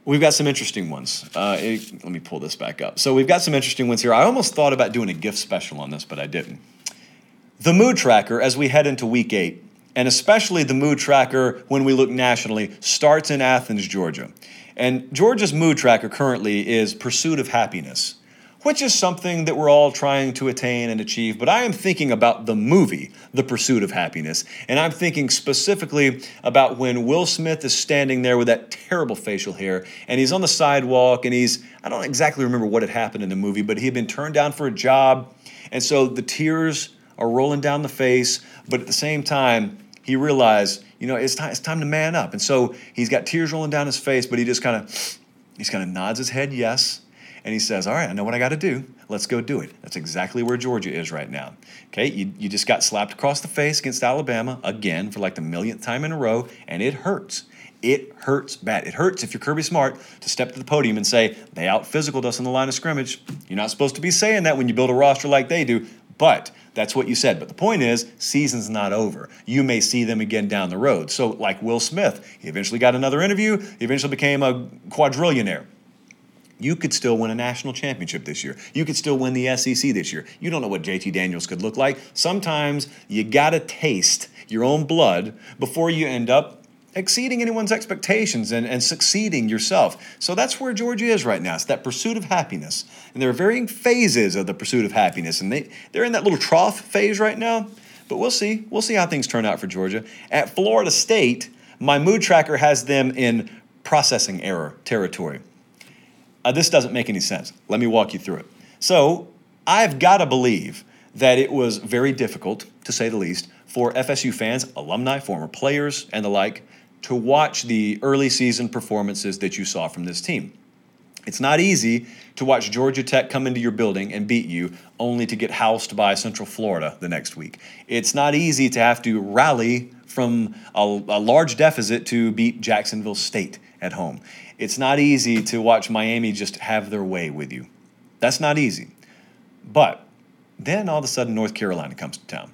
We've got some interesting ones. Uh, it, let me pull this back up. So we've got some interesting ones here. I almost thought about doing a gift special on this, but I didn't. The Mood Tracker, as we head into Week Eight, and especially the Mood Tracker when we look nationally, starts in Athens, Georgia. And Georgia's Mood Tracker currently is Pursuit of Happiness which is something that we're all trying to attain and achieve. But I am thinking about the movie, The Pursuit of Happiness. And I'm thinking specifically about when Will Smith is standing there with that terrible facial hair and he's on the sidewalk and he's, I don't exactly remember what had happened in the movie, but he had been turned down for a job. And so the tears are rolling down the face. But at the same time, he realized, you know, it's time, it's time to man up. And so he's got tears rolling down his face, but he just kind of, he's kind of nods his head yes and he says, All right, I know what I got to do. Let's go do it. That's exactly where Georgia is right now. Okay, you, you just got slapped across the face against Alabama again for like the millionth time in a row, and it hurts. It hurts bad. It hurts if you're Kirby Smart to step to the podium and say, They out physicaled us in the line of scrimmage. You're not supposed to be saying that when you build a roster like they do, but that's what you said. But the point is, season's not over. You may see them again down the road. So, like Will Smith, he eventually got another interview, he eventually became a quadrillionaire you could still win a national championship this year. You could still win the SEC this year. You don't know what JT Daniels could look like. Sometimes you got to taste your own blood before you end up exceeding anyone's expectations and, and succeeding yourself. So that's where Georgia is right now. It's that pursuit of happiness. And there are varying phases of the pursuit of happiness. And they, they're in that little trough phase right now. But we'll see. We'll see how things turn out for Georgia. At Florida State, my mood tracker has them in processing error territory. Uh, this doesn't make any sense. Let me walk you through it. So, I've got to believe that it was very difficult, to say the least, for FSU fans, alumni, former players, and the like, to watch the early season performances that you saw from this team. It's not easy to watch Georgia Tech come into your building and beat you only to get housed by Central Florida the next week. It's not easy to have to rally from a, a large deficit to beat Jacksonville State at home. It's not easy to watch Miami just have their way with you. That's not easy. But then all of a sudden, North Carolina comes to town.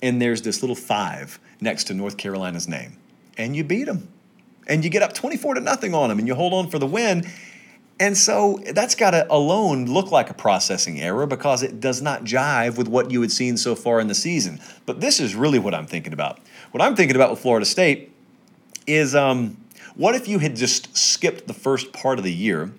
And there's this little five next to North Carolina's name. And you beat them. And you get up 24 to nothing on them and you hold on for the win. And so that's got to alone look like a processing error because it does not jive with what you had seen so far in the season. But this is really what I'm thinking about. What I'm thinking about with Florida State is um, what if you had just skipped the first part of the year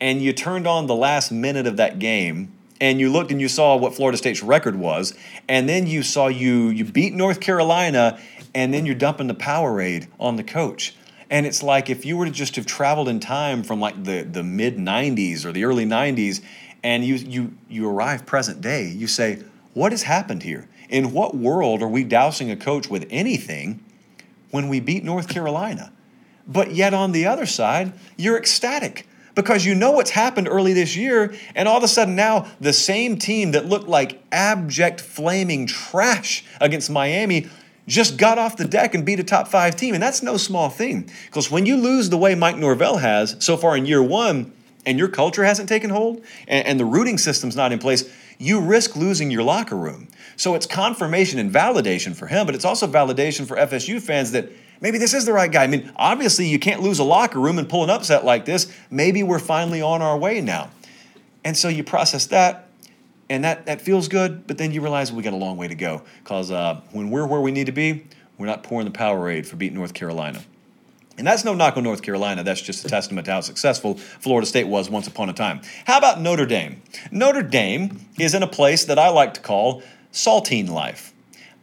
and you turned on the last minute of that game and you looked and you saw what Florida State's record was, and then you saw you you beat North Carolina, and then you're dumping the Powerade on the coach. And it's like if you were to just have traveled in time from like the, the mid 90s or the early 90s, and you you you arrive present day, you say, what has happened here? In what world are we dousing a coach with anything when we beat North Carolina? But yet on the other side, you're ecstatic because you know what's happened early this year, and all of a sudden now the same team that looked like abject flaming trash against Miami just got off the deck and beat a top five team. And that's no small thing. Because when you lose the way Mike Norvell has so far in year one, and your culture hasn't taken hold, and, and the rooting system's not in place, you risk losing your locker room. So it's confirmation and validation for him, but it's also validation for FSU fans that maybe this is the right guy. I mean, obviously, you can't lose a locker room and pull an upset like this. Maybe we're finally on our way now. And so you process that, and that, that feels good, but then you realize we got a long way to go because uh, when we're where we need to be, we're not pouring the Powerade for beating North Carolina. And that's no knock on North Carolina. That's just a testament to how successful Florida State was once upon a time. How about Notre Dame? Notre Dame is in a place that I like to call saltine life.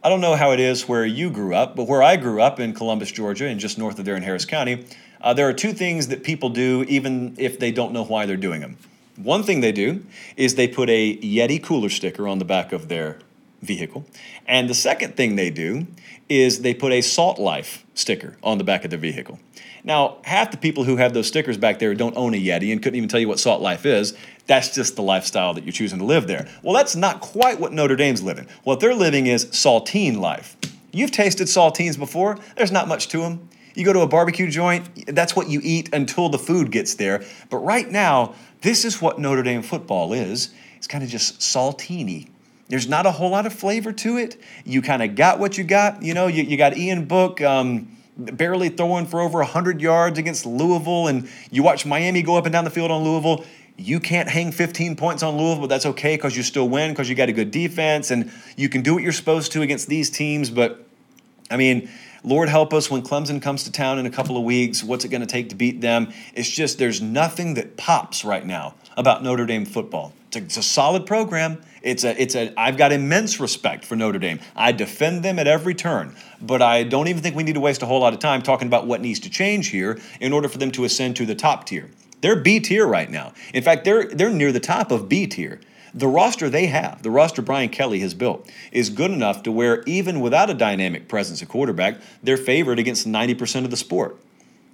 I don't know how it is where you grew up, but where I grew up in Columbus, Georgia, and just north of there in Harris County, uh, there are two things that people do even if they don't know why they're doing them. One thing they do is they put a Yeti cooler sticker on the back of their vehicle. And the second thing they do is they put a Salt Life sticker on the back of their vehicle. Now, half the people who have those stickers back there don't own a Yeti and couldn't even tell you what Salt Life is. That's just the lifestyle that you're choosing to live there. Well, that's not quite what Notre Dame's living. What they're living is saltine life. You've tasted saltines before, there's not much to them. You go to a barbecue joint, that's what you eat until the food gets there. But right now, this is what Notre Dame football is. It's kind of just saltini. There's not a whole lot of flavor to it. You kind of got what you got. You know, you, you got Ian Book um, barely throwing for over 100 yards against Louisville, and you watch Miami go up and down the field on Louisville. You can't hang 15 points on Louisville, but that's okay because you still win because you got a good defense and you can do what you're supposed to against these teams. But I mean, Lord help us when Clemson comes to town in a couple of weeks. What's it going to take to beat them? It's just there's nothing that pops right now about Notre Dame football. It's a, it's a solid program. It's a, it's a, I've got immense respect for Notre Dame. I defend them at every turn, but I don't even think we need to waste a whole lot of time talking about what needs to change here in order for them to ascend to the top tier. They're B tier right now. In fact, they're, they're near the top of B tier. The roster they have, the roster Brian Kelly has built, is good enough to where even without a dynamic presence at quarterback, they're favored against 90% of the sport.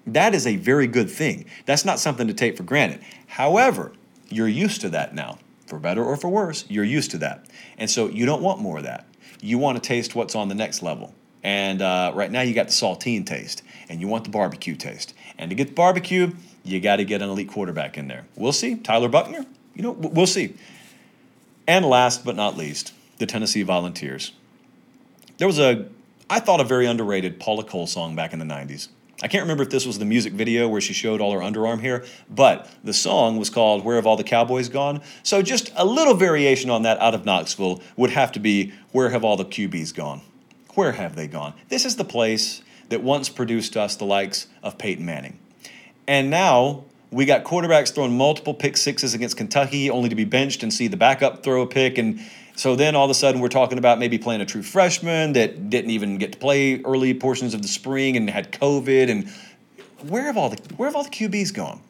That is a very good thing. That's not something to take for granted. However, you're used to that now. For better or for worse, you're used to that. And so you don't want more of that. You want to taste what's on the next level. And uh, right now you got the saltine taste, and you want the barbecue taste. And to get the barbecue, you got to get an elite quarterback in there. We'll see. Tyler Buchner, you know, we'll see. And last but not least, the Tennessee Volunteers. There was a, I thought, a very underrated Paula Cole song back in the 90s. I can't remember if this was the music video where she showed all her underarm hair, but the song was called Where Have All the Cowboys Gone? So just a little variation on that out of Knoxville would have to be Where Have All the QBs Gone? Where have they gone? This is the place that once produced us the likes of Peyton Manning. And now we got quarterbacks throwing multiple pick sixes against Kentucky, only to be benched and see the backup throw a pick. And so then all of a sudden we're talking about maybe playing a true freshman that didn't even get to play early portions of the spring and had COVID. And where have all the where have all the QBs gone?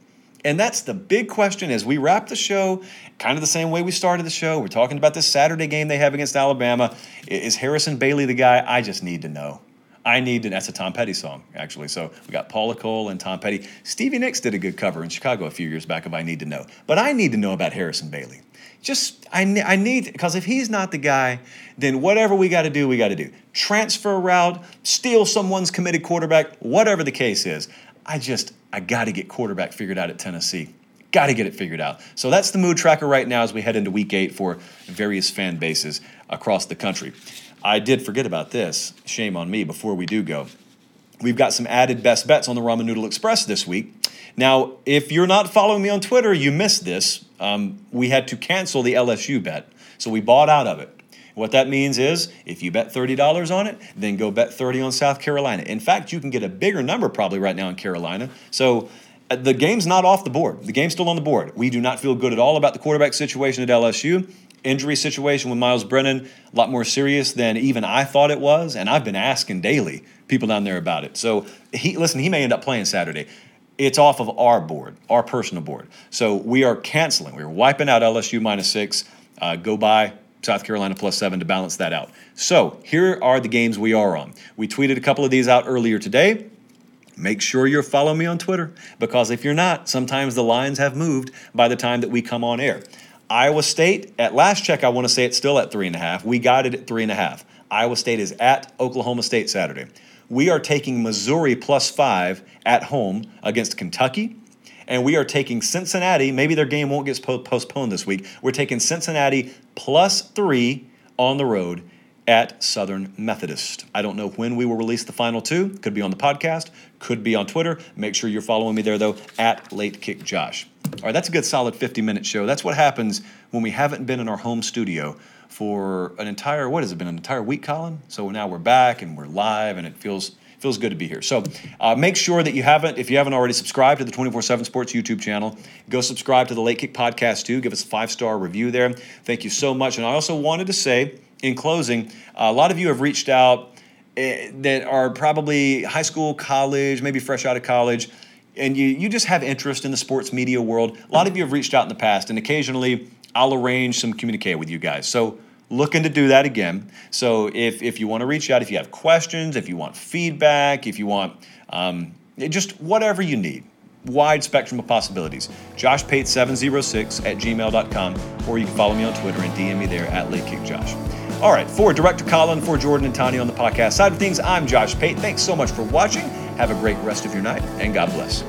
And that's the big question as we wrap the show, kind of the same way we started the show. We're talking about this Saturday game they have against Alabama. Is Harrison Bailey the guy? I just need to know. I need to, that's a Tom Petty song, actually. So we got Paula Cole and Tom Petty. Stevie Nicks did a good cover in Chicago a few years back of I Need to Know. But I need to know about Harrison Bailey. Just, I, I need, because if he's not the guy, then whatever we got to do, we got to do. Transfer a route, steal someone's committed quarterback, whatever the case is. I just, I got to get quarterback figured out at Tennessee. Got to get it figured out. So that's the mood tracker right now as we head into week eight for various fan bases across the country. I did forget about this. Shame on me before we do go. We've got some added best bets on the Ramen Noodle Express this week. Now, if you're not following me on Twitter, you missed this. Um, we had to cancel the LSU bet, so we bought out of it. What that means is if you bet $30 on it, then go bet 30 on South Carolina. In fact, you can get a bigger number probably right now in Carolina. So uh, the game's not off the board. The game's still on the board. We do not feel good at all about the quarterback situation at LSU injury situation with Myles Brennan a lot more serious than even I thought it was, and I've been asking daily people down there about it. So he listen, he may end up playing Saturday. It's off of our board, our personal board. So we are canceling. We're wiping out LSU minus six. Uh, go by South Carolina plus seven to balance that out. So here are the games we are on. We tweeted a couple of these out earlier today. Make sure you're following me on Twitter because if you're not, sometimes the lines have moved by the time that we come on air. Iowa State, at last check, I want to say it's still at three and a half. We got it at three and a half. Iowa State is at Oklahoma State Saturday. We are taking Missouri plus five at home against Kentucky. And we are taking Cincinnati. Maybe their game won't get postponed this week. We're taking Cincinnati plus three on the road at Southern Methodist. I don't know when we will release the final two. Could be on the podcast, could be on Twitter. Make sure you're following me there, though, at Late Kick Josh. All right, that's a good solid 50 minute show. That's what happens when we haven't been in our home studio for an entire, what has it been, an entire week, Colin? So now we're back and we're live and it feels feels good to be here. So uh, make sure that you haven't, if you haven't already subscribed to the 24 7 Sports YouTube channel, go subscribe to the Late Kick Podcast too. Give us a five star review there. Thank you so much. And I also wanted to say, in closing, a lot of you have reached out uh, that are probably high school, college, maybe fresh out of college and you, you just have interest in the sports media world, a lot of you have reached out in the past, and occasionally I'll arrange some communicate with you guys. So looking to do that again. So if, if you want to reach out, if you have questions, if you want feedback, if you want um, just whatever you need, wide spectrum of possibilities. Josh Pate 706 at gmail.com, or you can follow me on Twitter and DM me there at Late Kick Josh. All right, for Director Colin, for Jordan and Tanya on the podcast side of things, I'm Josh Pate. Thanks so much for watching. Have a great rest of your night, and God bless.